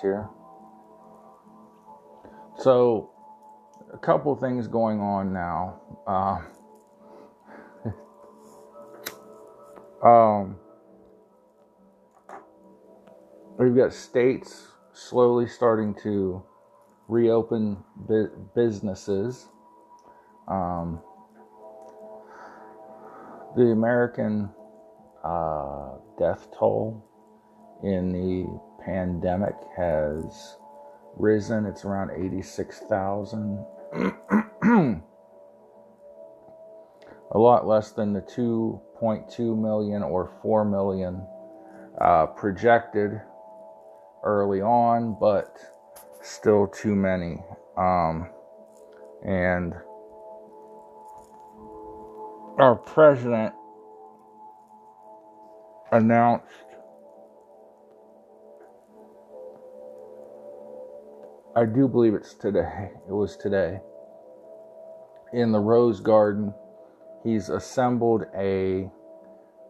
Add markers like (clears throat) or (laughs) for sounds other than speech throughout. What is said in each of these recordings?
here. So, a couple things going on now. Uh, (laughs) um, we've got states slowly starting to reopen bu- businesses. Um, the American uh, death toll in the pandemic has risen. It's around 86,000. (clears throat) A lot less than the 2.2 million or 4 million uh, projected early on, but still too many. Um, and our president announced I do believe it's today. It was today. In the Rose Garden, he's assembled a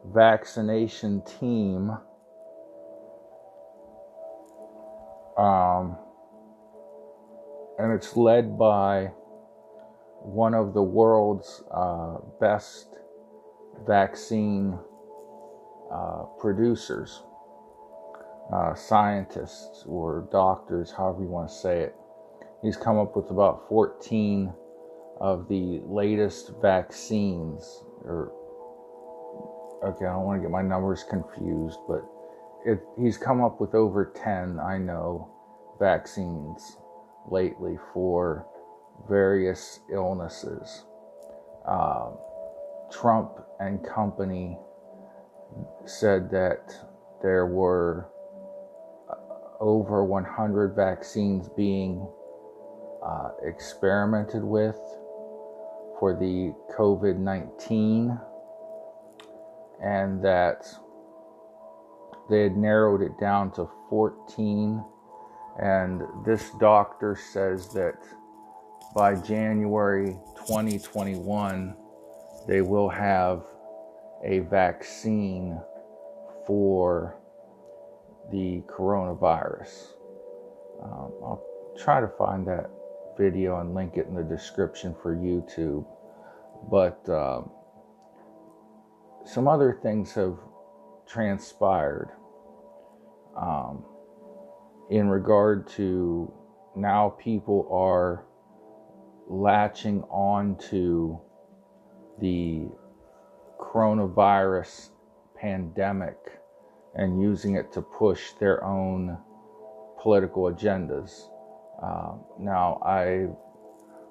vaccination team. Um, and it's led by one of the world's uh, best vaccine uh, producers, uh, scientists, or doctors, however you want to say it. He's come up with about 14 of the latest vaccines. Or okay, I don't want to get my numbers confused, but it, he's come up with over 10, I know, vaccines lately for various illnesses. Uh, Trump and company said that there were over 100 vaccines being uh, experimented with for the COVID 19, and that they had narrowed it down to 14. And this doctor says that by January 2021, they will have a vaccine for the coronavirus. Um, I'll try to find that video and link it in the description for YouTube. But um, some other things have transpired um, in regard to now people are latching on to the coronavirus pandemic and using it to push their own political agendas. Um, now, I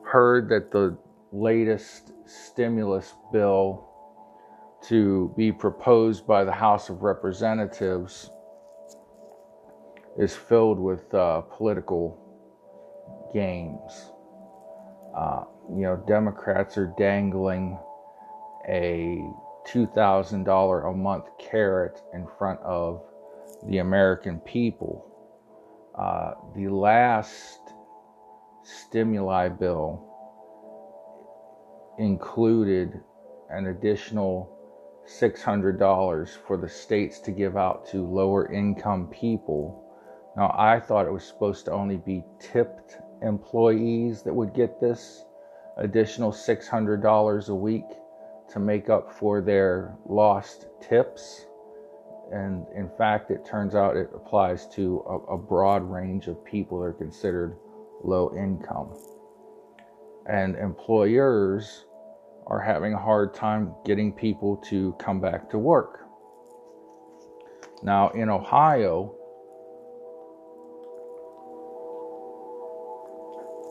heard that the latest stimulus bill to be proposed by the House of Representatives is filled with uh, political games. Uh, you know, Democrats are dangling a $2,000 a month carrot in front of the American people. Uh, the last stimuli bill included an additional $600 for the states to give out to lower income people. Now, I thought it was supposed to only be tipped employees that would get this additional $600 a week to make up for their lost tips. And in fact, it turns out it applies to a, a broad range of people that are considered low income. And employers are having a hard time getting people to come back to work. Now, in Ohio,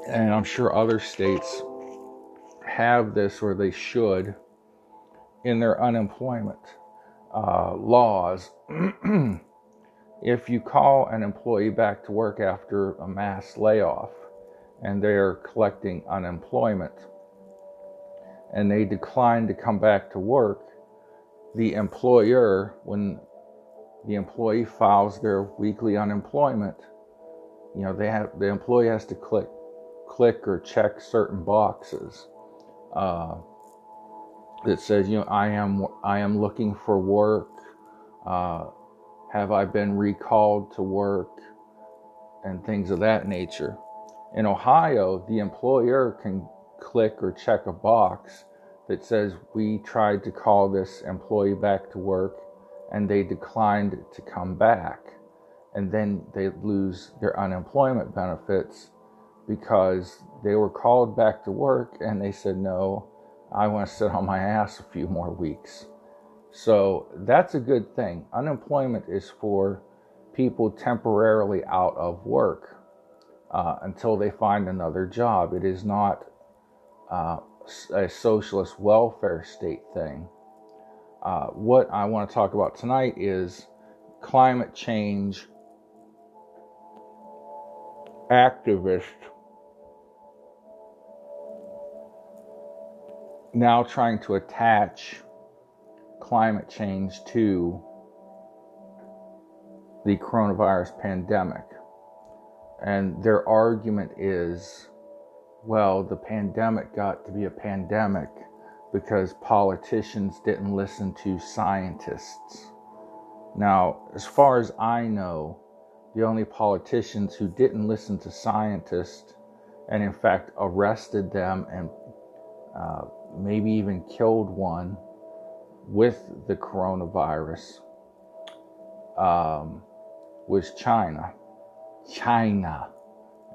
and I'm sure other states have this or they should in their unemployment uh, laws. (clears throat) if you call an employee back to work after a mass layoff and they're collecting unemployment and they decline to come back to work, the employer, when the employee files their weekly unemployment, you know, they have the employee has to click click or check certain boxes uh, that says, you know, I am I am looking for work. Uh, have I been recalled to work? and things of that nature. In Ohio, the employer can click or check a box that says we tried to call this employee back to work and they declined to come back. And then they lose their unemployment benefits because they were called back to work and they said, no, I want to sit on my ass a few more weeks. So that's a good thing. Unemployment is for people temporarily out of work uh, until they find another job. It is not uh, a socialist welfare state thing. Uh, what I want to talk about tonight is climate change activists now trying to attach climate change to the coronavirus pandemic. And their argument is well, the pandemic got to be a pandemic because politicians didn't listen to scientists. Now, as far as I know, the only politicians who didn't listen to scientists and, in fact, arrested them and uh, maybe even killed one with the coronavirus um, was China. China,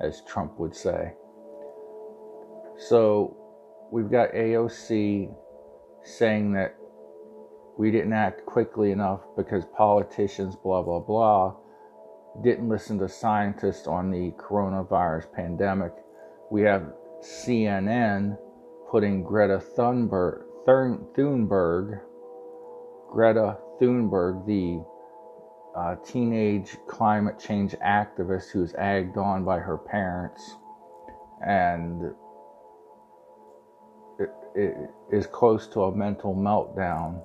as Trump would say. So we've got AOC saying that we didn't act quickly enough because politicians, blah, blah, blah, didn't listen to scientists on the coronavirus pandemic. We have CNN putting Greta Thunberg, Thunberg Greta Thunberg, the uh, teenage climate change activist who's egged on by her parents and is close to a mental meltdown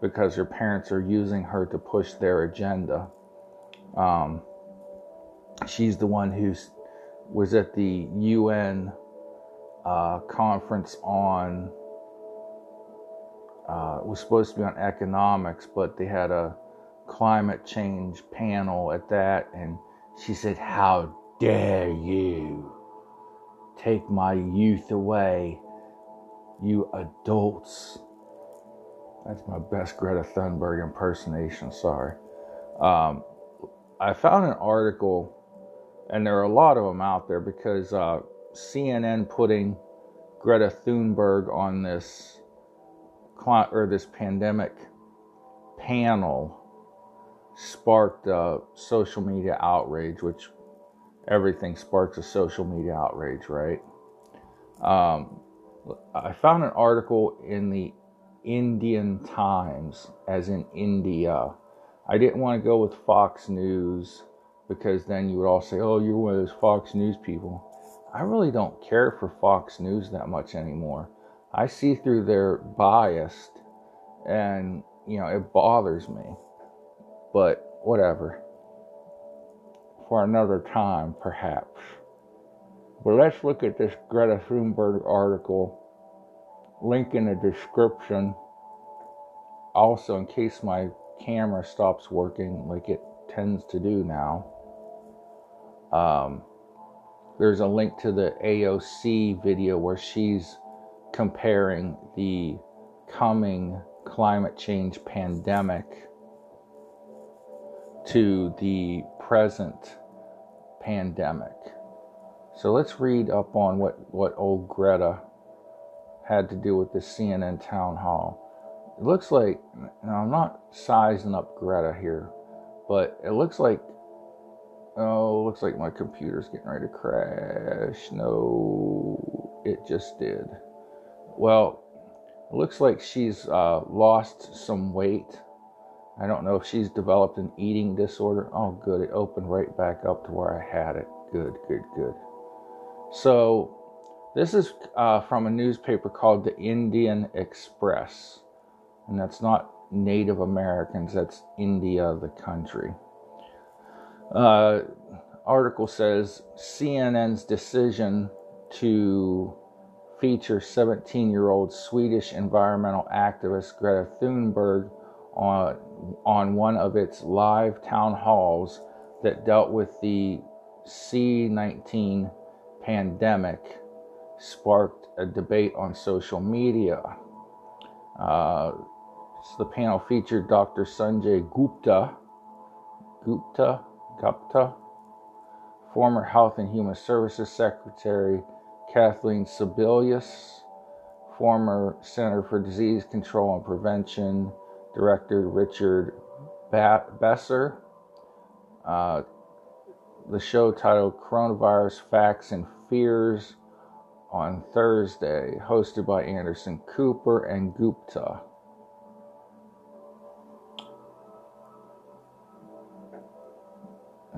because her parents are using her to push their agenda. Um, she's the one who was at the UN uh, conference on. Uh, was supposed to be on economics, but they had a climate change panel at that, and she said, "How dare you take my youth away?" you adults. That's my best Greta Thunberg impersonation, sorry. Um, I found an article, and there are a lot of them out there because uh, CNN putting Greta Thunberg on this or this pandemic panel sparked uh, social media outrage, which everything sparks a social media outrage, right? Um, I found an article in the Indian Times, as in India. I didn't want to go with Fox News because then you would all say, oh, you're one of those Fox News people. I really don't care for Fox News that much anymore. I see through their bias and, you know, it bothers me. But whatever. For another time, perhaps. But let's look at this Greta Thunberg article. Link in the description. Also, in case my camera stops working like it tends to do now, um, there's a link to the AOC video where she's comparing the coming climate change pandemic to the present pandemic. So let's read up on what, what old Greta had to do with the CNN town hall. It looks like, now I'm not sizing up Greta here, but it looks like, oh, looks like my computer's getting ready to crash. No, it just did. Well, looks like she's uh, lost some weight. I don't know if she's developed an eating disorder. Oh, good. It opened right back up to where I had it. Good, good, good. So, this is uh, from a newspaper called the Indian Express, and that's not Native Americans, that's India, the country. Uh, article says CNN's decision to feature 17 year old Swedish environmental activist Greta Thunberg on, on one of its live town halls that dealt with the C19 pandemic sparked a debate on social media. Uh, the panel featured Dr. Sanjay Gupta, Gupta, Gupta, former Health and Human Services Secretary Kathleen Sebelius, former Center for Disease Control and Prevention Director Richard Besser. Uh, the show titled Coronavirus Facts and Fears on Thursday, hosted by Anderson Cooper and Gupta.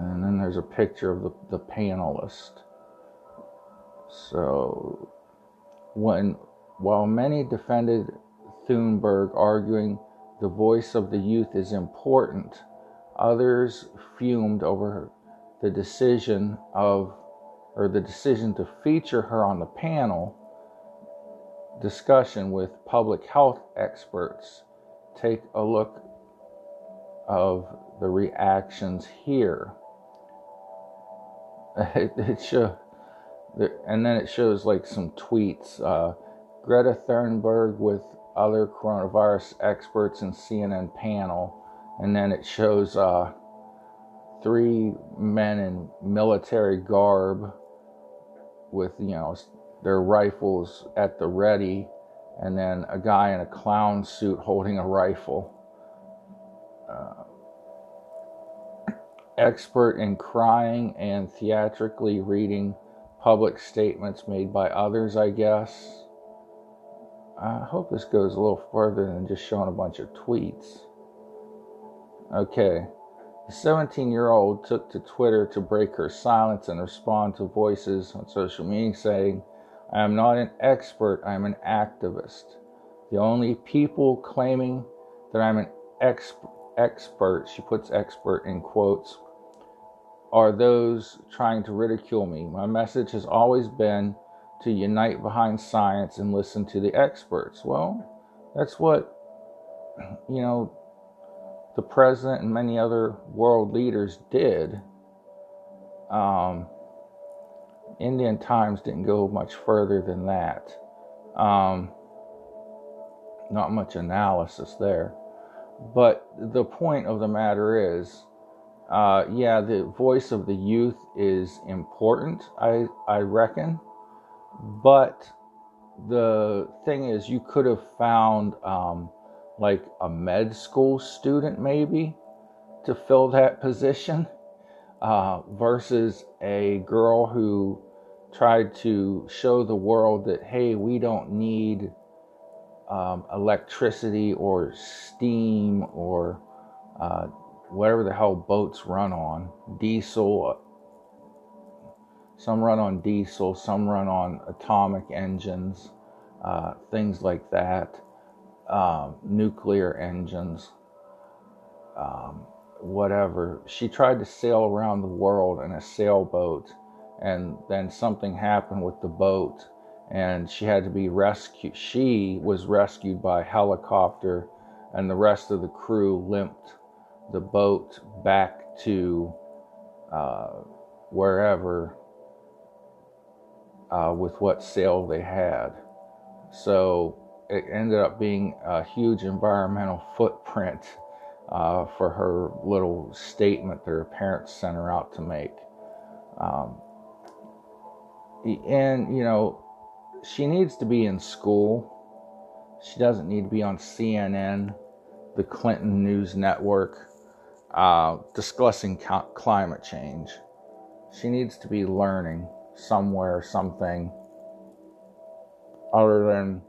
And then there's a picture of the, the panelist. So, when while many defended Thunberg, arguing the voice of the youth is important, others fumed over the decision of or the decision to feature her on the panel discussion with public health experts. Take a look of the reactions here. (laughs) It, it show, and then it shows like some tweets. Uh, Greta Thunberg with other coronavirus experts in CNN panel, and then it shows uh, three men in military garb with you know their rifles at the ready, and then a guy in a clown suit holding a rifle. Uh, expert in crying and theatrically reading public statements made by others, I guess. I hope this goes a little further than just showing a bunch of tweets. Okay. The 17 year old took to Twitter to break her silence and respond to voices on social media saying, I am not an expert, I am an activist. The only people claiming that I'm an exp- expert, she puts expert in quotes, are those trying to ridicule me. My message has always been to unite behind science and listen to the experts. Well, that's what, you know, the president and many other world leaders did. Um, Indian Times didn't go much further than that. Um, not much analysis there. But the point of the matter is, uh, yeah, the voice of the youth is important, I, I reckon. But the thing is, you could have found um, like a med school student, maybe, to fill that position uh, versus a girl who tried to show the world that, hey, we don't need um, electricity or steam or uh, whatever the hell boats run on, diesel, some run on diesel, some run on atomic engines, uh, things like that, um, nuclear engines, um, whatever. She tried to sail around the world in a sailboat, and then something happened with the boat, and she had to be rescued. She was rescued by helicopter, and the rest of the crew limped the boat back to uh, wherever uh, with what sail they had. So it ended up being a huge environmental footprint uh, for her little statement that her parents sent her out to make. Um, and, you know, she needs to be in school. She doesn't need to be on CNN, the Clinton News Network, uh, discussing climate change. She needs to be learning somewhere something other than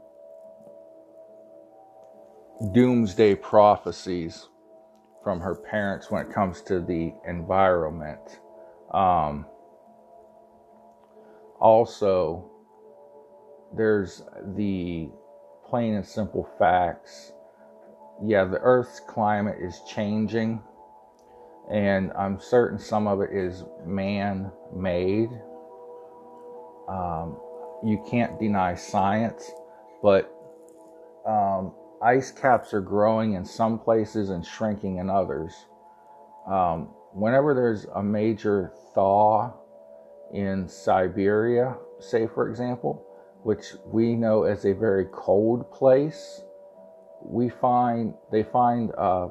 doomsday prophecies from her parents when it comes to the environment. Um, also, there's the plain and simple facts. Yeah, the Earth's climate is changing, and I'm certain some of it is man made um, you can't deny science, but um, ice caps are growing in some places and shrinking in others. Um, whenever there's a major thaw in Siberia, say for example, which we know as a very cold place, we find they find, uh,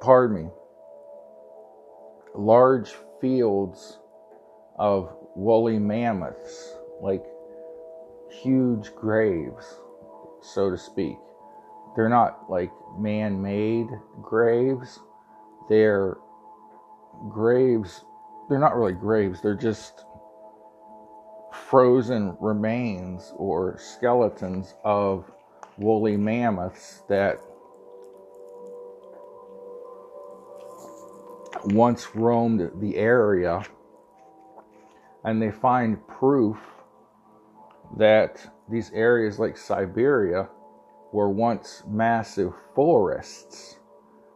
pardon me, large fields of woolly mammoths, like huge graves, so to speak. They're not like man made graves, they're graves. They're not really graves, they're just frozen remains or skeletons of woolly mammoths that once roamed the area and they find proof that these areas like Siberia were once massive forests.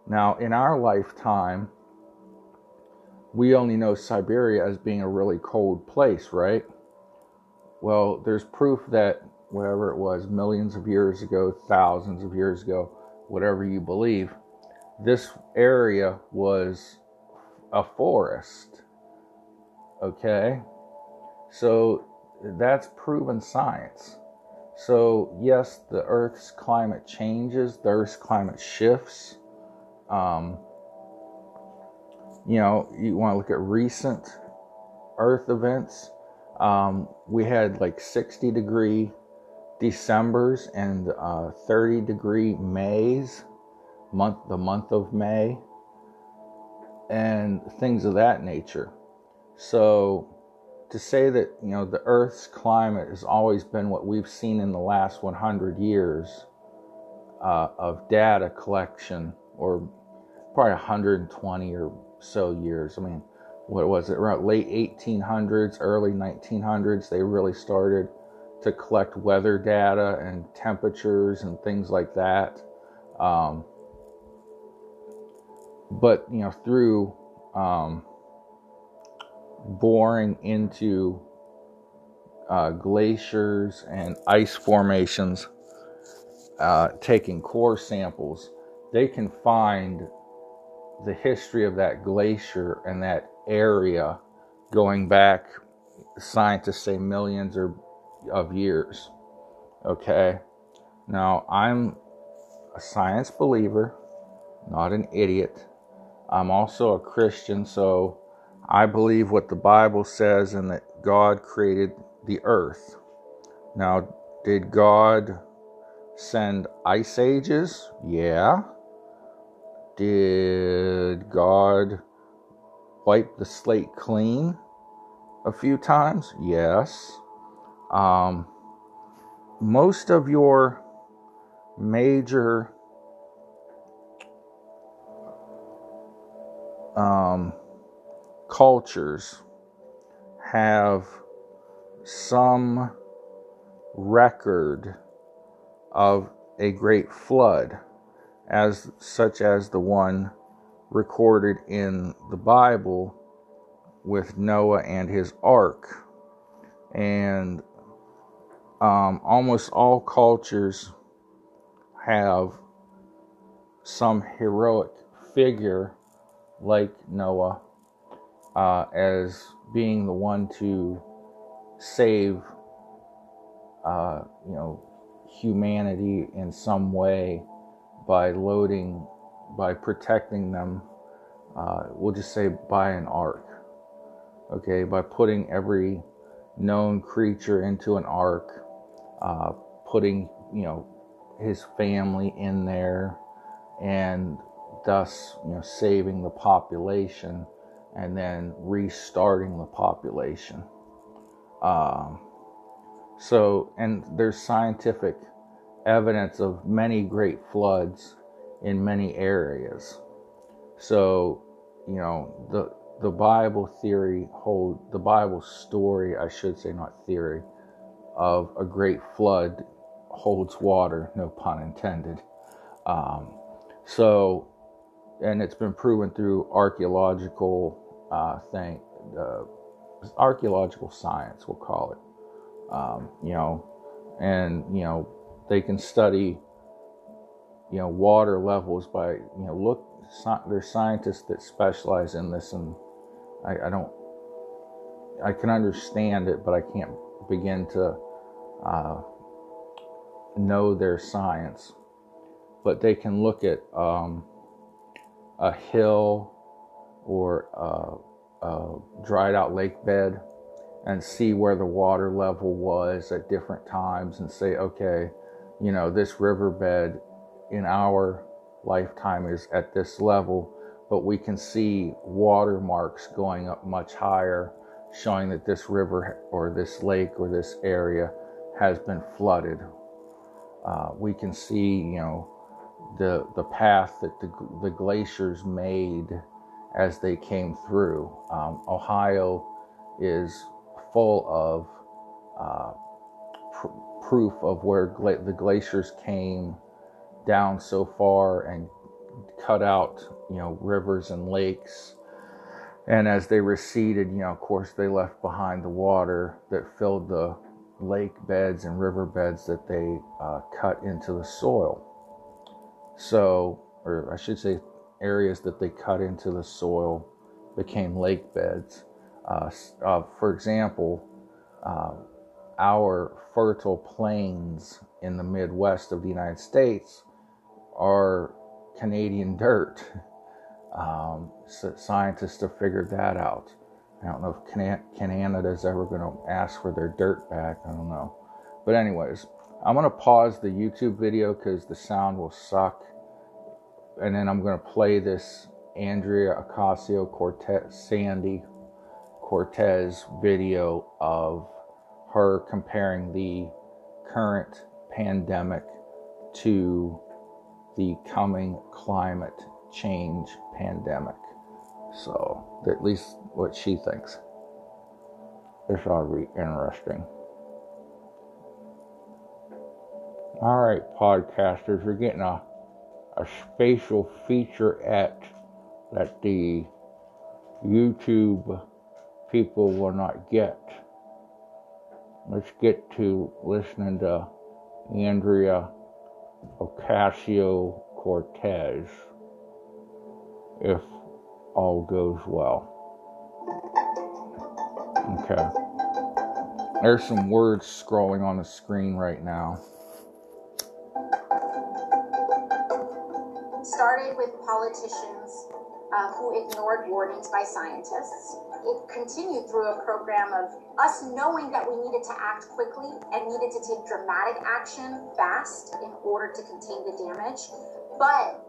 Now, in our lifetime, we only know Siberia as being a really cold place, right? Well, there's proof that whatever it was, millions of years ago, thousands of years ago, whatever you believe, this area was a forest. Okay? So that's proven science. So, yes, the Earth's climate changes, the Earth's climate shifts. Um, you know, you want to look at recent Earth events. Um, we had like 60 degree December's and uh, 30 degree May's, month the month of May, and things of that nature. So to say that you know the Earth's climate has always been what we've seen in the last 100 years uh, of data collection, or probably 120 or so years. I mean, what was it? Around late 1800s, early 1900s, they really started to collect weather data and temperatures and things like that. Um, but you know, through um, boring into uh, glaciers and ice formations, uh, taking core samples, they can find the history of that glacier and that area going back, scientists say millions or of years. Okay. Now, I'm a science believer, not an idiot. I'm also a Christian, so I believe what the Bible says and that God created the earth. Now, did God send ice ages? Yeah. Did God wipe the slate clean a few times? Yes. Um, most of your major um, cultures have some record of a great flood, as such as the one recorded in the Bible with Noah and his ark. And um, almost all cultures have some heroic figure like Noah uh, as being the one to save, uh, you know, humanity in some way by loading, by protecting them. Uh, we'll just say by an ark. Okay, by putting every known creature into an ark, uh, putting you know his family in there, and thus you know saving the population and then restarting the population. Um, so, and there's scientific evidence of many great floods in many areas. So, you know, the the Bible theory hold the Bible story, I should say, not theory, of a great flood holds water, no pun intended. Um, so, and it's been proven through archaeological uh, thing, uh, archaeological science, we'll call it. Um, you know, and you know they can study, you know, water levels by you know look. there's scientists that specialize in this, and I, I don't I can understand it, but I can't begin to uh, know their science. But they can look at um, a hill or a, a dried out lake bed and see where the water level was at different times and say, okay, you know, this riverbed in our lifetime is at this level, but we can see water marks going up much higher, showing that this river or this lake or this area has been flooded. Uh, we can see, you know, the the path that the, the glaciers made as they came through. Um, Ohio is full of uh, pr- proof of where gla- the glaciers came down so far and cut out, you know, rivers and lakes. And as they receded, you know, of course, they left behind the water that filled the lake beds and river beds that they uh, cut into the soil. So, or I should say, areas that they cut into the soil became lake beds. Uh, uh, for example, uh, our fertile plains in the Midwest of the United States are Canadian dirt. (laughs) Um, so scientists have figured that out. I don't know if Canada is ever going to ask for their dirt back. I don't know. But, anyways, I'm going to pause the YouTube video because the sound will suck. And then I'm going to play this Andrea Ocasio Cortez, Sandy Cortez video of her comparing the current pandemic to the coming climate change pandemic. So, at least what she thinks. This ought to be interesting. All right, podcasters, you're getting a, a spatial feature at that the YouTube people will not get. Let's get to listening to Andrea Ocasio Cortez if all goes well. Okay. There's some words scrolling on the screen right now. With politicians uh, who ignored warnings by scientists. It continued through a program of us knowing that we needed to act quickly and needed to take dramatic action fast in order to contain the damage. But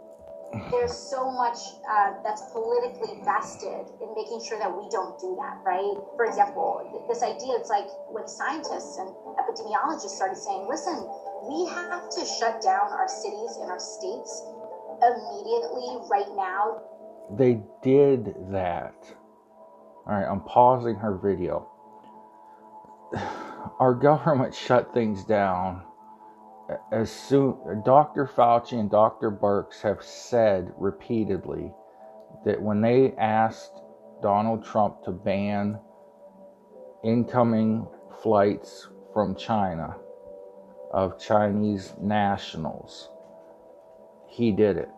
there's so much uh, that's politically vested in making sure that we don't do that, right? For example, this idea it's like when scientists and epidemiologists started saying, listen, we have to shut down our cities and our states immediately right now. They did that. All right, I'm pausing her video. (sighs) Our government shut things down as soon Dr. Fauci and Dr. Birx have said repeatedly that when they asked Donald Trump to ban incoming flights from China of Chinese nationals, he did it.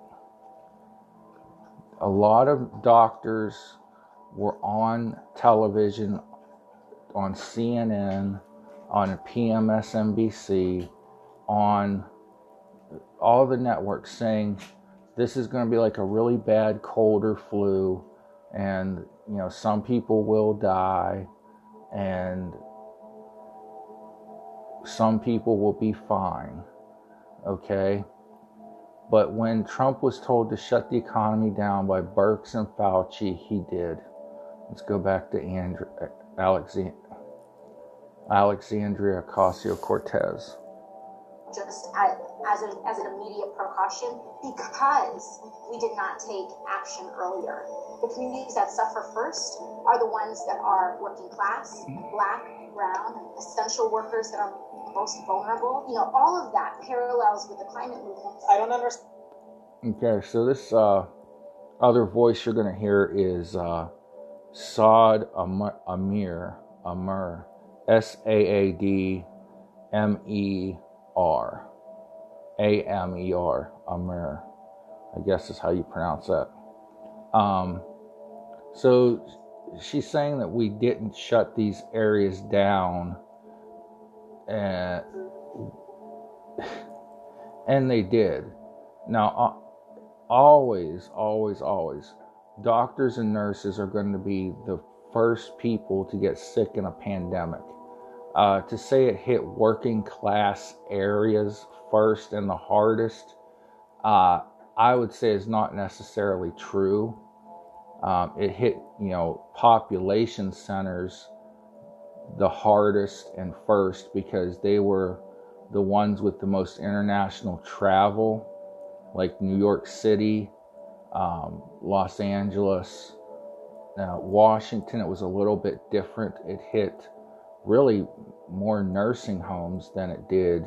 A lot of doctors were on television, on CNN, on PMSNBC on all the networks saying this is going to be like a really bad cold or flu and you know some people will die and some people will be fine okay but when Trump was told to shut the economy down by Birx and Fauci, he did. Let's go back to Andrew, Alexandria Ocasio Cortez just as, as, a, as an immediate precaution because we did not take action earlier. The communities that suffer first are the ones that are working class, mm-hmm. black, brown, essential workers that are most vulnerable. You know, all of that parallels with the climate movement. I don't understand. Okay, so this uh, other voice you're going to hear is uh, Saad Amir, Amir, S A A D M E R. A M E R. Amer. I guess is how you pronounce that. Um, so she's saying that we didn't shut these areas down and and they did. Now always always always doctors and nurses are going to be the first people to get sick in a pandemic. Uh, to say it hit working class areas first and the hardest uh, i would say is not necessarily true. Um, it hit, you know, population centers the hardest and first because they were the ones with the most international travel, like New York City, um, Los Angeles, uh, Washington. It was a little bit different. It hit really more nursing homes than it did.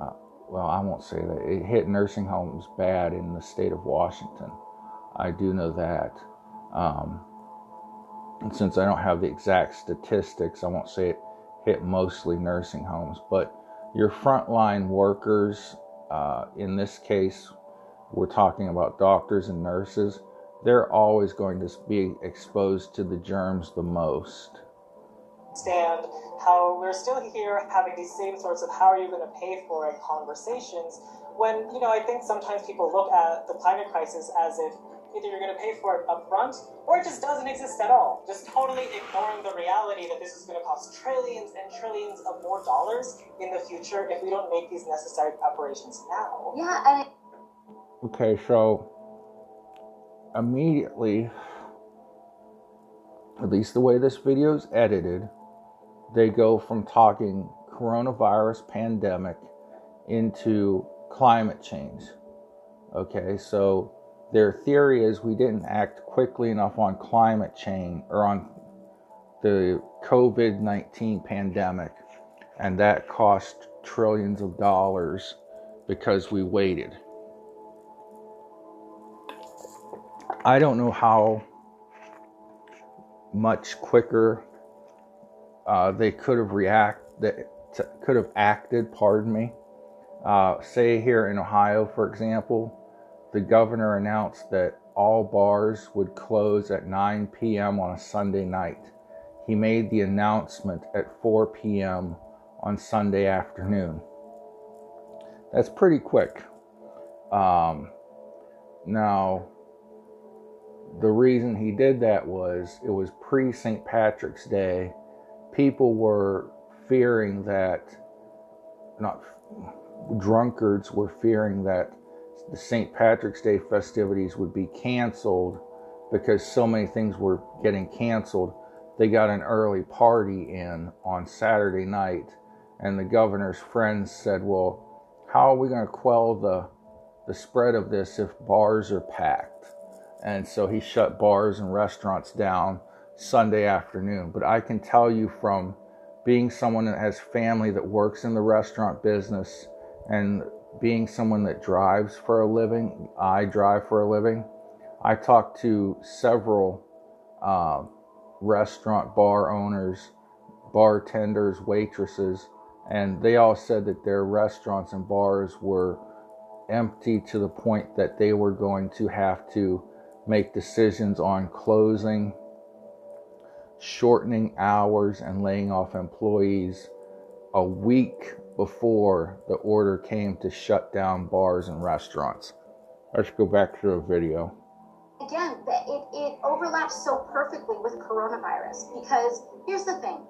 Uh, well, I won't say that. It hit nursing homes bad in the state of Washington. I do know that. Um, and since I don't have the exact statistics, I won't say it hit mostly nursing homes, but your frontline workers, uh, in this case, we're talking about doctors and nurses, they're always going to be exposed to the germs the most. Stand how we're still here having these same sorts of how are you going to pay for it conversations when, you know, I think sometimes people look at the climate crisis as if either you're going to pay for it up front or it just doesn't exist at all. Just totally ignoring the reality that this is going to cost trillions and trillions of more dollars in the future if we don't make these necessary preparations now. Yeah, and it- Okay, so immediately, at least the way this video is edited, they go from talking coronavirus pandemic into climate change. Okay, so their theory is we didn't act quickly enough on climate change or on the COVID 19 pandemic, and that cost trillions of dollars because we waited. I don't know how much quicker uh, they could have reacted, could have acted. Pardon me. Uh, say here in Ohio, for example, the governor announced that all bars would close at 9 p.m. on a Sunday night. He made the announcement at 4 p.m. on Sunday afternoon. That's pretty quick. Um, now, the reason he did that was it was pre St. Patrick's Day. People were fearing that, not drunkards were fearing that the St. Patrick's Day festivities would be canceled because so many things were getting canceled. They got an early party in on Saturday night, and the governor's friends said, Well, how are we going to quell the, the spread of this if bars are packed? And so he shut bars and restaurants down Sunday afternoon. But I can tell you from being someone that has family that works in the restaurant business and being someone that drives for a living, I drive for a living. I talked to several uh, restaurant bar owners, bartenders, waitresses, and they all said that their restaurants and bars were empty to the point that they were going to have to make decisions on closing, shortening hours, and laying off employees a week before the order came to shut down bars and restaurants. Let's go back to the video. Again, it, it overlaps so perfectly with coronavirus because here's the thing.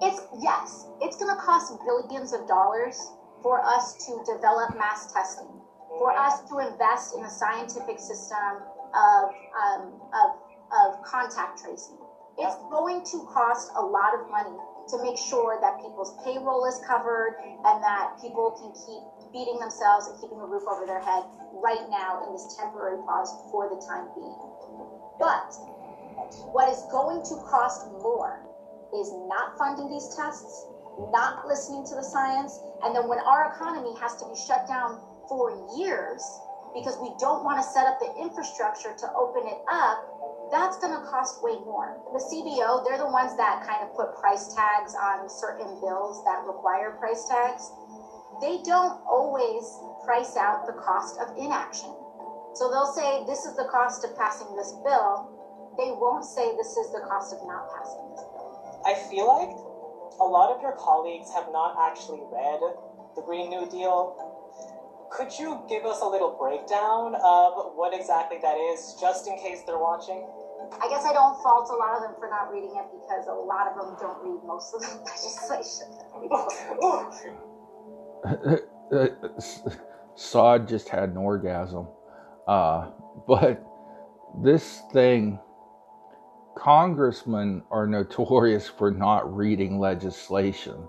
It's yes, it's going to cost billions of dollars for us to develop mass testing, for us to invest in a scientific system of, um, of, of contact tracing. It's going to cost a lot of money to make sure that people's payroll is covered and that people can keep feeding themselves and keeping a roof over their head right now in this temporary pause for the time being. But what is going to cost more is not funding these tests, not listening to the science, and then when our economy has to be shut down for years because we don't want to set up the infrastructure to open it up that's going to cost way more. The CBO, they're the ones that kind of put price tags on certain bills that require price tags. They don't always price out the cost of inaction. So they'll say, this is the cost of passing this bill, they won't say this is the cost of not passing this bill. I feel like a lot of your colleagues have not actually read the Green New Deal. Could you give us a little breakdown of what exactly that is, just in case they're watching? I guess I don't fault a lot of them for not reading it because a lot of them don't read most of the (laughs) legislation. (laughs) Saud just had an orgasm. Uh, but this thing, congressmen are notorious for not reading legislation.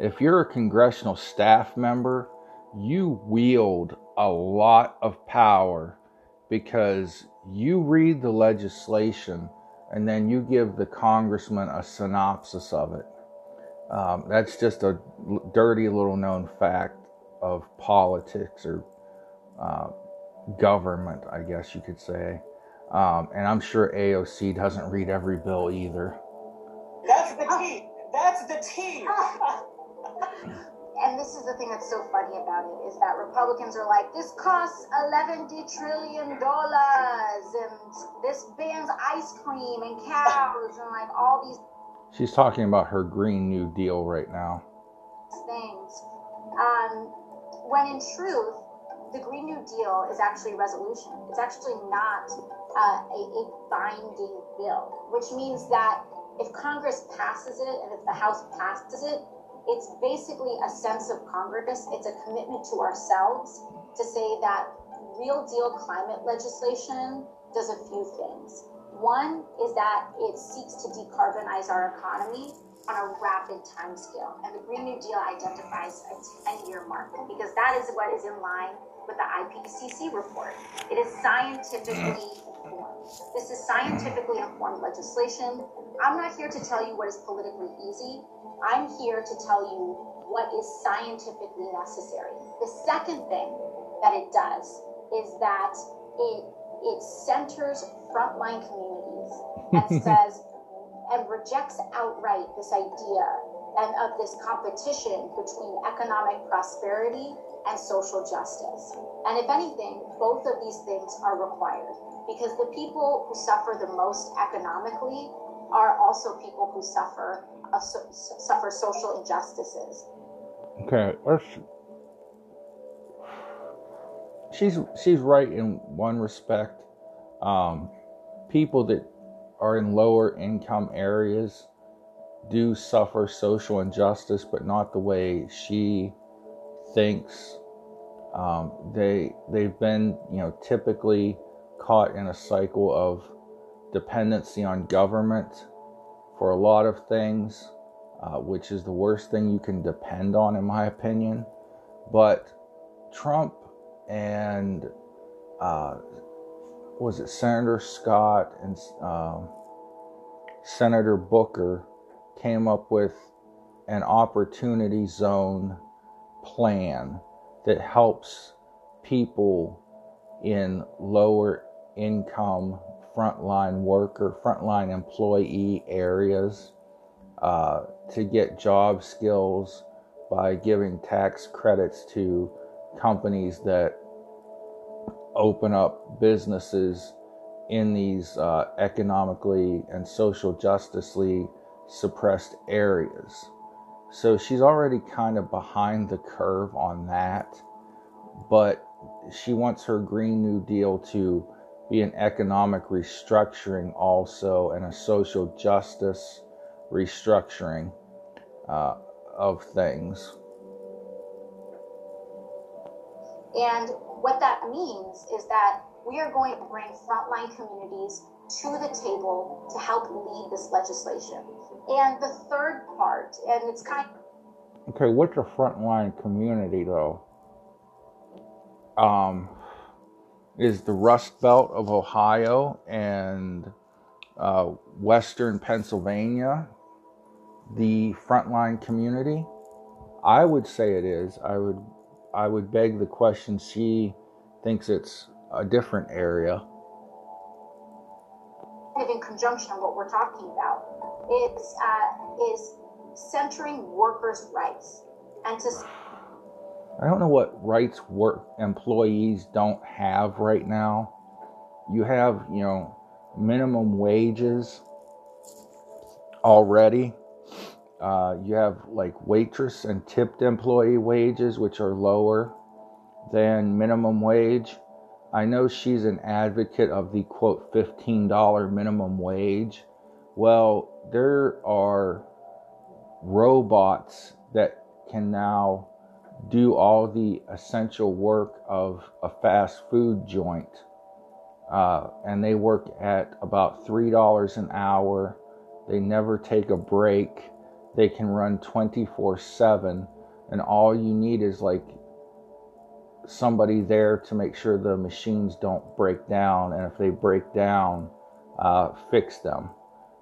If you're a congressional staff member, you wield a lot of power because you read the legislation and then you give the congressman a synopsis of it. Um, that's just a dirty little known fact of politics or uh, government, I guess you could say. Um, and I'm sure AOC doesn't read every bill either. That's the tea. That's the tea. (laughs) and this is the thing that's so funny about it is that Republicans are like, this costs 11 trillion dollars, and this bans ice cream and cows, and like all these. She's talking about her Green New Deal right now. Things, um, when in truth, the Green New Deal is actually a resolution. It's actually not uh, a, a binding bill, which means that if Congress passes it and if the House passes it, it's basically a sense of Congress. It's a commitment to ourselves to say that real deal climate legislation does a few things. One is that it seeks to decarbonize our economy on a rapid time scale. And the Green New Deal identifies a 10 year mark because that is what is in line with the IPCC report. It is scientifically mm-hmm. This is scientifically informed legislation. I'm not here to tell you what is politically easy. I'm here to tell you what is scientifically necessary. The second thing that it does is that it it centers frontline communities and (laughs) says and rejects outright this idea and of this competition between economic prosperity and social justice. And if anything, both of these things are required because the people who suffer the most economically are also people who suffer uh, suffer social injustices. Okay. She's she's right in one respect. Um, people that are in lower income areas do suffer social injustice, but not the way she thinks. Um, they they've been you know typically caught in a cycle of dependency on government for a lot of things, uh, which is the worst thing you can depend on, in my opinion. But Trump and uh, was it Senator Scott and um, Senator Booker came up with an opportunity zone plan that helps people in lower income frontline worker, frontline employee areas uh, to get job skills by giving tax credits to companies that open up businesses in these uh, economically and social justicely suppressed areas. So she's already kind of behind the curve on that, but she wants her Green New Deal to be an economic restructuring also and a social justice restructuring uh, of things. And what that means is that we are going to bring frontline communities to the table to help lead this legislation. And the third part, and it's kind of okay. What's a frontline community though? Um, is the Rust Belt of Ohio and uh, Western Pennsylvania the frontline community? I would say it is. I would I would beg the question. She thinks it's a different area. In conjunction of what we're talking about, is uh, is centering workers' rights and to. I don't know what rights work employees don't have right now. You have, you know, minimum wages already. Uh, you have like waitress and tipped employee wages, which are lower than minimum wage. I know she's an advocate of the quote $15 minimum wage. Well, there are robots that can now do all the essential work of a fast food joint. Uh, and they work at about $3 an hour. They never take a break. They can run 24 7. And all you need is like somebody there to make sure the machines don't break down, and if they break down, uh, fix them.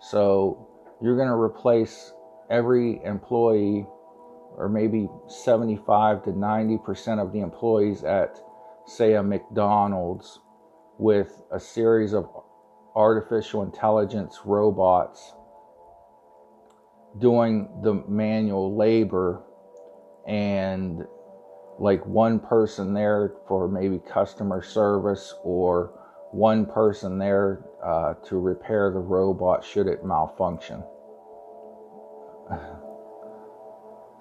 So you're going to replace every employee, or maybe 75 to 90 percent of the employees at, say, a McDonald's, with a series of artificial intelligence robots doing the manual labor and like one person there for maybe customer service or one person there uh, to repair the robot should it malfunction. (laughs)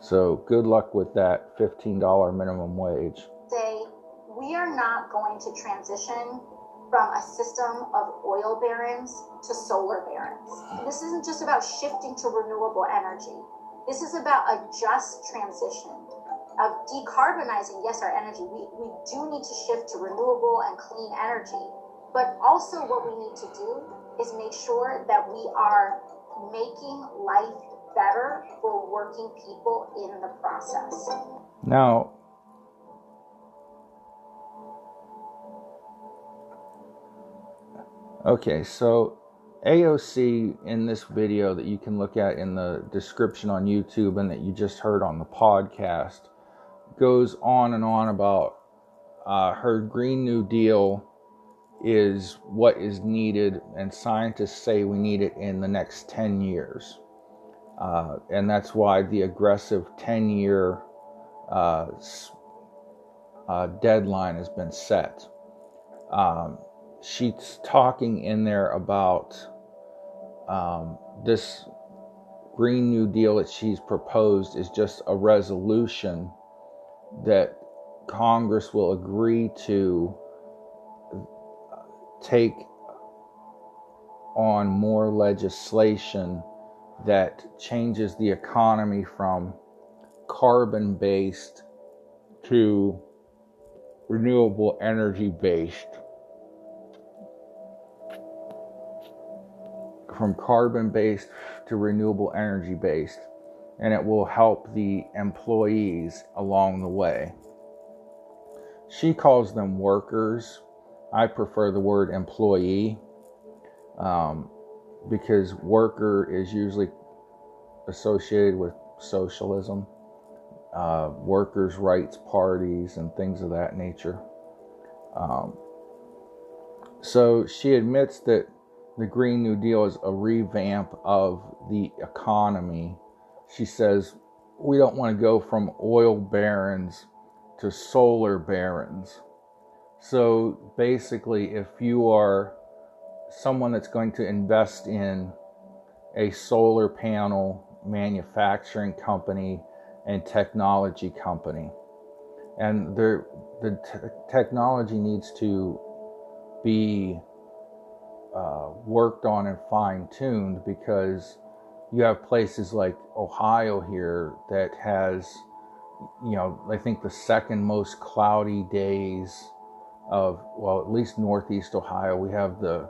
So good luck with that $15 minimum wage. Say, we are not going to transition from a system of oil barons to solar barons. This isn't just about shifting to renewable energy. This is about a just transition of decarbonizing, yes, our energy. We, we do need to shift to renewable and clean energy. But also, what we need to do is make sure that we are making life better for working people in the process. Now, okay, so AOC in this video that you can look at in the description on YouTube and that you just heard on the podcast goes on and on about uh, her Green New Deal is what is needed, and scientists say we need it in the next 10 years. Uh, and that's why the aggressive 10 year uh, uh, deadline has been set. Um, she's talking in there about um, this Green New Deal that she's proposed is just a resolution that Congress will agree to take on more legislation that changes the economy from carbon based to renewable energy based. From carbon based to renewable energy based and it will help the employees along the way. She calls them workers. I prefer the word employee um, because worker is usually associated with socialism, uh, workers' rights parties, and things of that nature. Um, so she admits that the Green New Deal is a revamp of the economy she says, we don't want to go from oil barons to solar barons. So basically, if you are someone that's going to invest in a solar panel manufacturing company and technology company, and the t- technology needs to be uh, worked on and fine tuned because you have places like Ohio here that has, you know, I think the second most cloudy days of, well, at least Northeast Ohio. We have the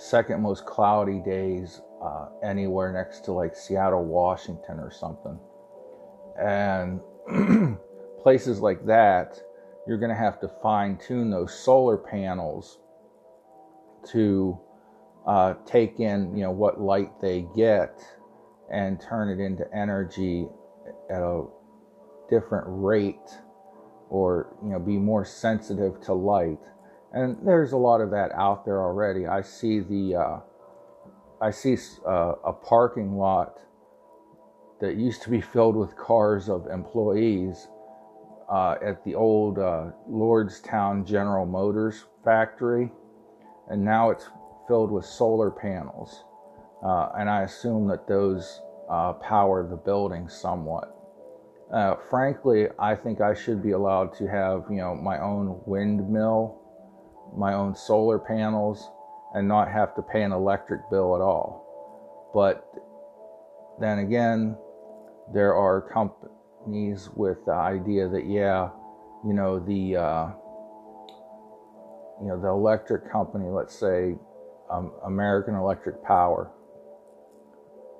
second most cloudy days uh, anywhere next to like Seattle, Washington, or something. And (clears throat) places like that, you're going to have to fine tune those solar panels to uh, take in you know what light they get and turn it into energy at a different rate or you know be more sensitive to light and there's a lot of that out there already i see the uh, i see uh, a parking lot that used to be filled with cars of employees uh, at the old uh, lordstown general motors factory and now it's filled with solar panels. Uh, and I assume that those uh, power the building somewhat. Frankly, I think I should be allowed to have, you know, my own windmill, my own solar panels, and not have to pay an electric bill at all. But then again, there are companies with the idea that, yeah, you know, the uh, you know the electric company, let's say um, American Electric Power.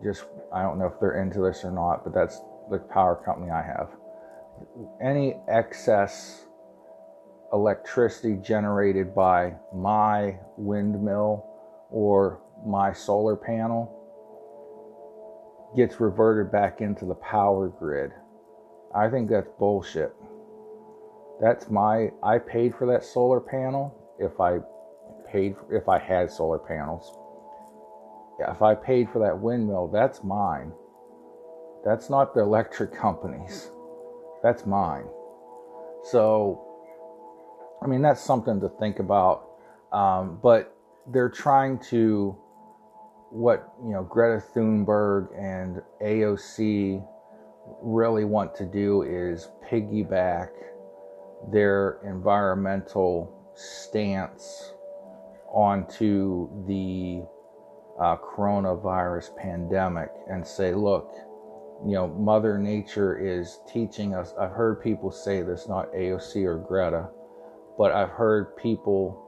Just I don't know if they're into this or not, but that's the power company I have. Any excess electricity generated by my windmill or my solar panel gets reverted back into the power grid. I think that's bullshit. That's my I paid for that solar panel if I paid if I had solar panels. If I paid for that windmill, that's mine. That's not the electric companies. That's mine. So, I mean, that's something to think about. Um, but they're trying to, what, you know, Greta Thunberg and AOC really want to do is piggyback their environmental stance onto the uh, coronavirus pandemic and say, look, you know, Mother Nature is teaching us. I've heard people say this, not AOC or Greta, but I've heard people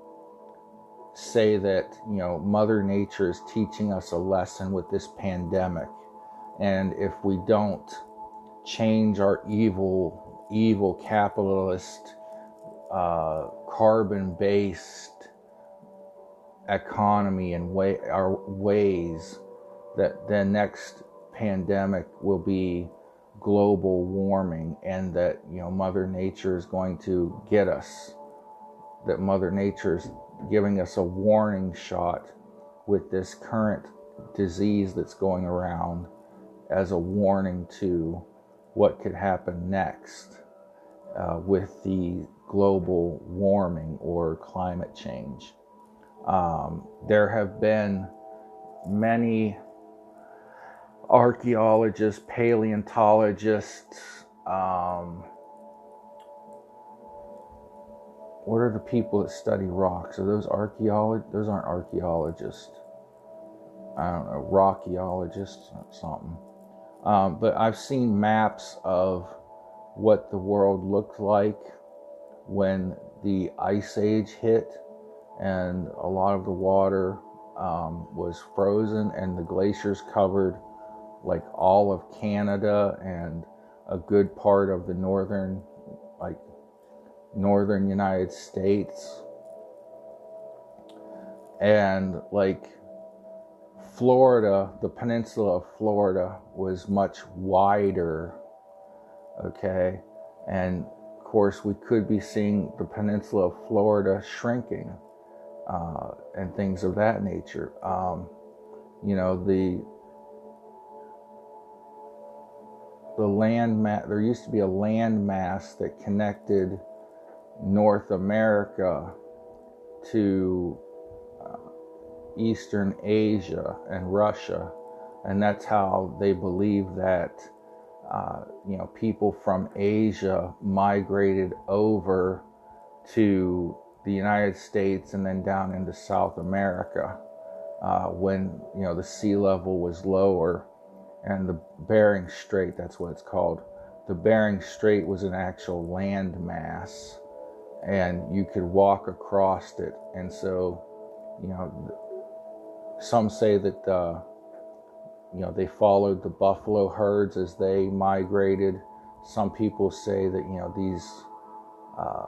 say that, you know, Mother Nature is teaching us a lesson with this pandemic. And if we don't change our evil, evil capitalist uh, carbon based economy and way our ways that the next pandemic will be global warming and that you know mother nature is going to get us that mother nature is giving us a warning shot with this current disease that's going around as a warning to what could happen next uh, with the global warming or climate change. Um, there have been many archaeologists, paleontologists, um, what are the people that study rocks? Are those archaeologists? Those aren't archaeologists. I don't know, rockyologists, something. Um, but I've seen maps of what the world looked like when the ice age hit and a lot of the water um, was frozen and the glaciers covered like all of Canada and a good part of the northern like northern United States and like Florida, the peninsula of Florida was much wider okay and of course, we could be seeing the peninsula of Florida shrinking uh, and things of that nature. Um, you know, the the land mass. There used to be a land mass that connected North America to uh, Eastern Asia and Russia, and that's how they believe that uh, you know, people from Asia migrated over to the United States and then down into South America uh, when you know the sea level was lower and the Bering Strait that's what it's called. The Bering Strait was an actual land mass and you could walk across it and so you know some say that uh, you know, they followed the buffalo herds as they migrated. Some people say that, you know, these uh,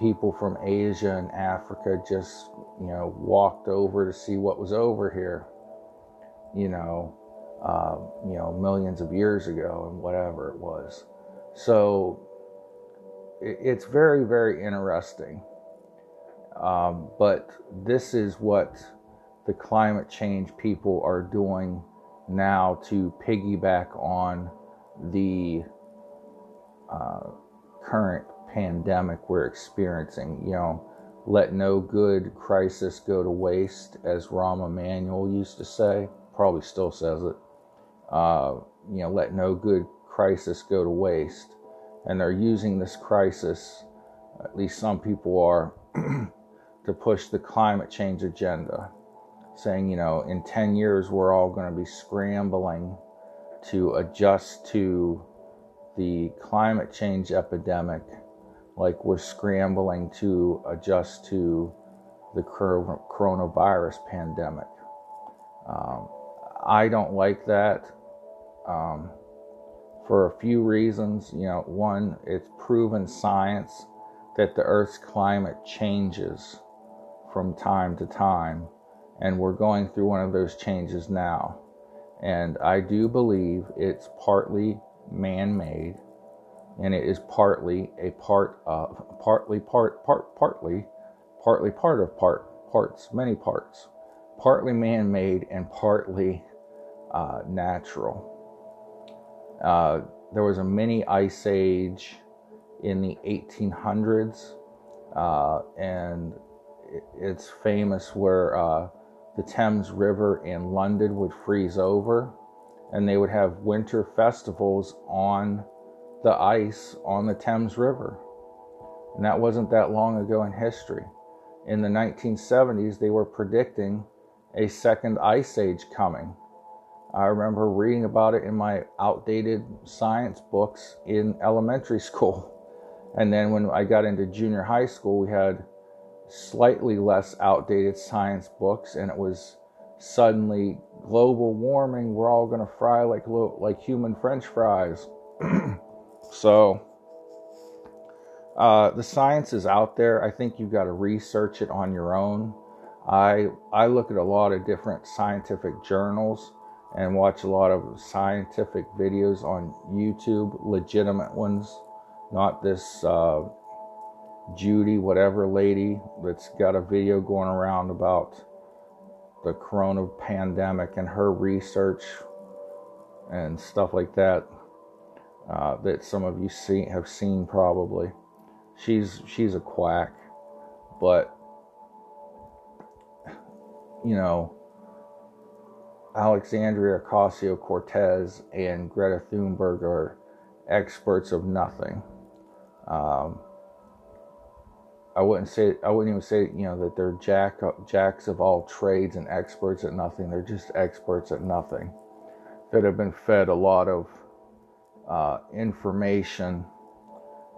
people from Asia and Africa just, you know, walked over to see what was over here, you know, uh, you know, millions of years ago and whatever it was. So it's very, very interesting. Um, but this is what the climate change people are doing now to piggyback on the uh, current pandemic we're experiencing. You know, let no good crisis go to waste, as Rahm Emanuel used to say. Probably still says it. Uh, you know, let no good crisis go to waste. And they're using this crisis, at least some people are, (clears throat) to push the climate change agenda, saying, you know, in 10 years, we're all going to be scrambling to adjust to the climate change epidemic like we're scrambling to adjust to the coronavirus pandemic. Um, I don't like that um, for a few reasons. You know, one, it's proven science that the Earth's climate changes from time to time, and we're going through one of those changes now. And I do believe it's partly man made and it is partly a part of partly part part partly partly part of part parts many parts partly man-made and partly uh, natural uh, there was a mini ice age in the 1800s uh, and it's famous where uh, the thames river in london would freeze over and they would have winter festivals on the ice on the Thames River. And that wasn't that long ago in history. In the 1970s, they were predicting a second ice age coming. I remember reading about it in my outdated science books in elementary (laughs) school. And then when I got into junior high school, we had slightly less outdated science books, and it was suddenly global warming. We're all going to fry like like human French fries. (clears throat) So uh, the science is out there. I think you've got to research it on your own. I I look at a lot of different scientific journals and watch a lot of scientific videos on YouTube, legitimate ones, not this uh, Judy whatever lady that's got a video going around about the corona pandemic and her research and stuff like that uh, that some of you see have seen probably. She's she's a quack, but you know, Alexandria Ocasio Cortez and Greta Thunberg are experts of nothing. Um, I wouldn't say I wouldn't even say you know that they're jack jacks of all trades and experts at nothing. They're just experts at nothing that have been fed a lot of uh, information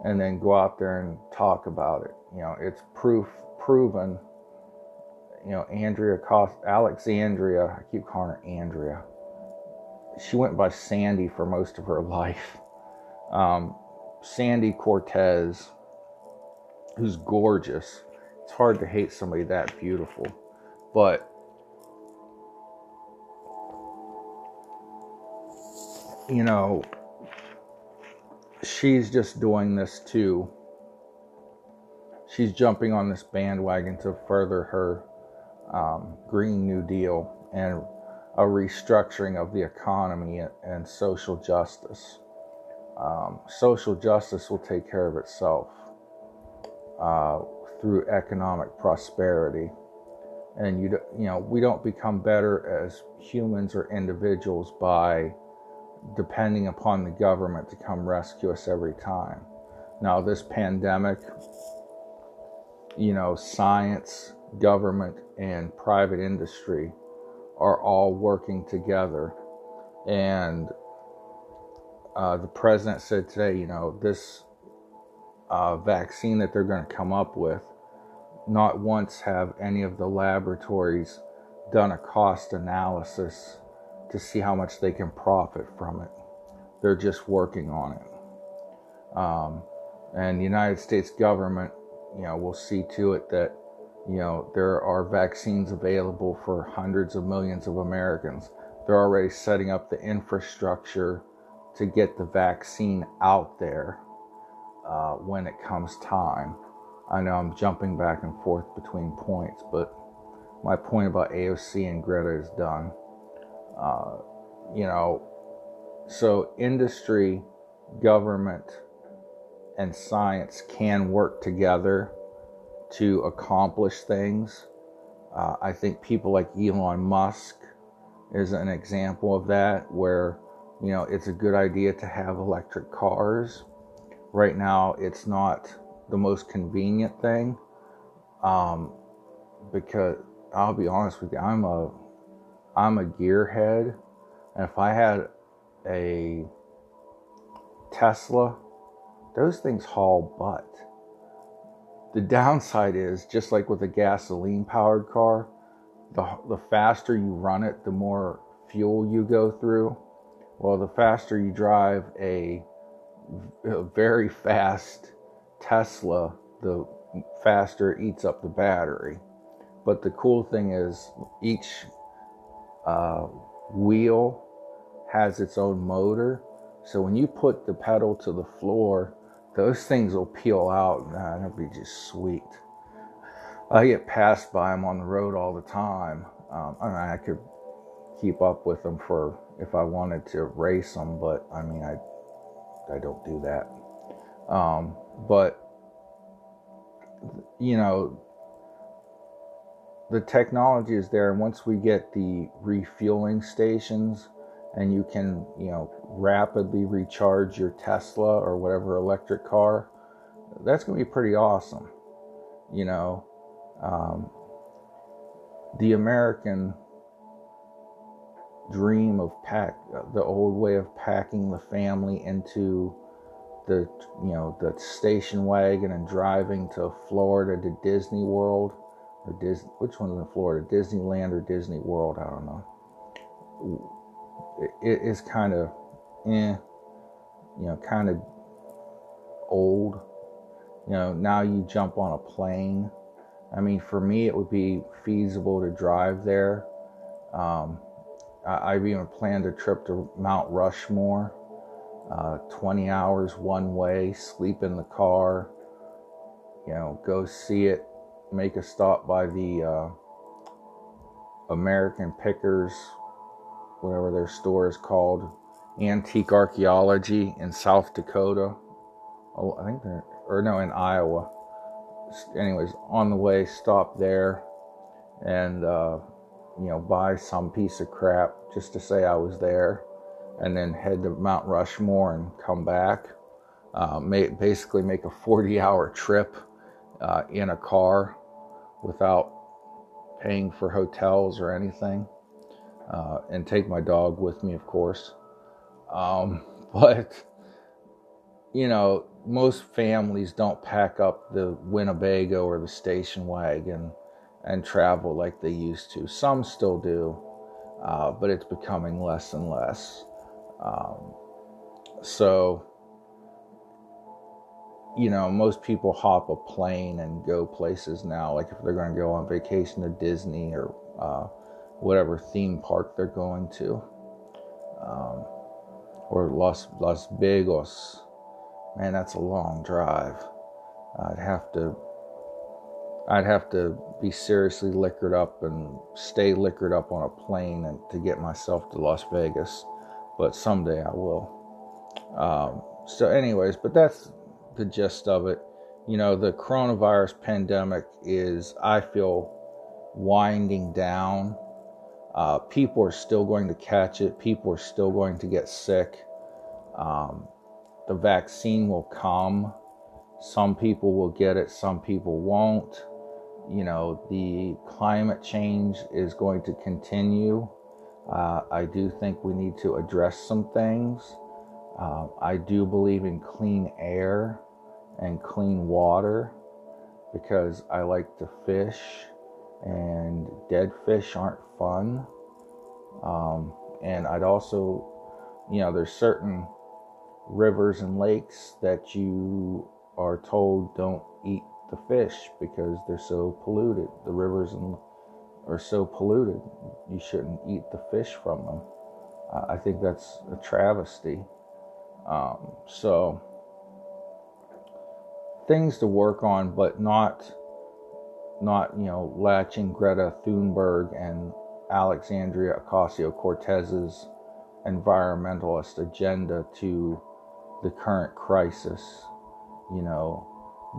and then go out there and talk about it. You know, it's proof proven. You know, Andrea Cost, Alexandria, I keep calling her Andrea. She went by Sandy for most of her life. Um, Sandy Cortez, who's gorgeous. It's hard to hate somebody that beautiful, but you know, she's just doing this too. She's jumping on this bandwagon to further her um, Green New Deal and a restructuring of the economy and social justice. Um, social justice will take care of itself uh, through economic prosperity. And you, you know, we don't become better as humans or individuals by depending upon the government to come rescue us every time. Now, this pandemic, you know, science, government, and private industry are all working together. And uh, the president said today, you know, this uh, vaccine that they're going to come up with, not once have any of the laboratories done a cost analysis to see how much they can profit from it. They're just working on it. Um, and the United States government, you know, will see to it that, you know, there are vaccines available for hundreds of millions of Americans. They're already setting up the infrastructure to get the vaccine out there uh, when it comes time. I know I'm jumping back and forth between points, but my point about AOC and Greta is done. Uh, you know, so industry, government, and science can work together to accomplish things. Uh, I think people like Elon Musk is an example of that, where you know it's a good idea to have electric cars. Right now, it's not the most convenient thing um, because I'll be honest with you, I'm a I'm a gearhead, and if I had a Tesla, those things haul butt. The downside is just like with a gasoline powered car, the, the faster you run it, the more fuel you go through. Well, the faster you drive a, a very fast Tesla, the faster it eats up the battery. But the cool thing is, each uh, wheel has its own motor. So when you put the pedal to the floor, those things will peel out. Man, that'd be just sweet. I get passed by them on the road all the time. Um, I mean, I could keep up with them for if I wanted to race them, but I mean, I I don't do that. Um, but you know, the technology is there, and once we get the refueling stations, and you can you know rapidly recharge your Tesla or whatever electric car, that's going to be pretty awesome. You know, um, the American dream of pack the old way of packing the family into the you know the station wagon and driving to Florida to Disney World or Disney which one's in Florida? Disneyland or Disney World? I don't know. It is kind of eh you know kind of old. You know now you jump on a plane. I mean, for me, it would be feasible to drive there. Um, I, have even planned a trip to Mount Rushmore, uh, 20 hours one way, sleep in the car, you know, go see it, make a stop by the uh, American Pickers, whatever their store is called, Antique Archaeology in South Dakota. Oh, I think they're, or no, in Iowa anyways, on the way, stop there and, uh, you know, buy some piece of crap just to say I was there, and then head to Mount Rushmore and come back. Uh, basically, make a 40 hour trip uh, in a car without paying for hotels or anything, uh, and take my dog with me, of course. Um, (laughs) but, you know, most families don't pack up the Winnebago or the station wagon and travel like they used to. Some still do, uh, but it's becoming less and less. Um, so, you know, most people hop a plane and go places now. Like if they're going to go on vacation to Disney or uh, whatever theme park they're going to, um, or Las Las Vegas man, that's a long drive. I'd have to I'd have to be seriously liquored up and stay liquored up on a plane and to get myself to Las Vegas. But someday I will. Um, so, anyways, but that's the gist of it. You know, the coronavirus pandemic is, I feel, winding down. Uh, people are still going to catch it. People are still going to get sick. Um, the vaccine will come. Some people will get it, some people won't. You know, the climate change is going to continue. Uh, I do think we need to address some things. Uh, I do believe in clean air and clean water because I like to fish and dead fish aren't fun. Um, and I'd also, you know, there's certain rivers and lakes that you are told don't eat the fish because they're so polluted. The rivers and are so polluted, you shouldn't eat the fish from them. Uh, I think that's a travesty. Um, so things to work on, but not not you know latching Greta Thunberg and Alexandria Ocasio Cortez's environmentalist agenda to the current crisis. You know,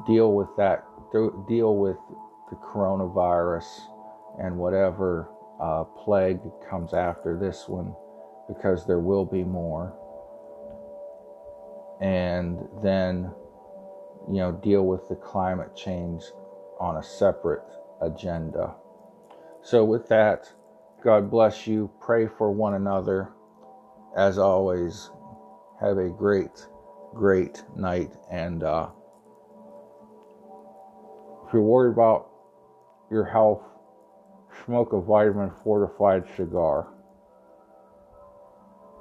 deal with that, deal with the coronavirus and whatever uh, plague comes after this one, because there will be more. And then, you know, deal with the climate change on a separate agenda. So, with that, God bless you. Pray for one another. As always, have a great, great night. And uh, if you're worried about your health, smoke a vitamin fortified cigar.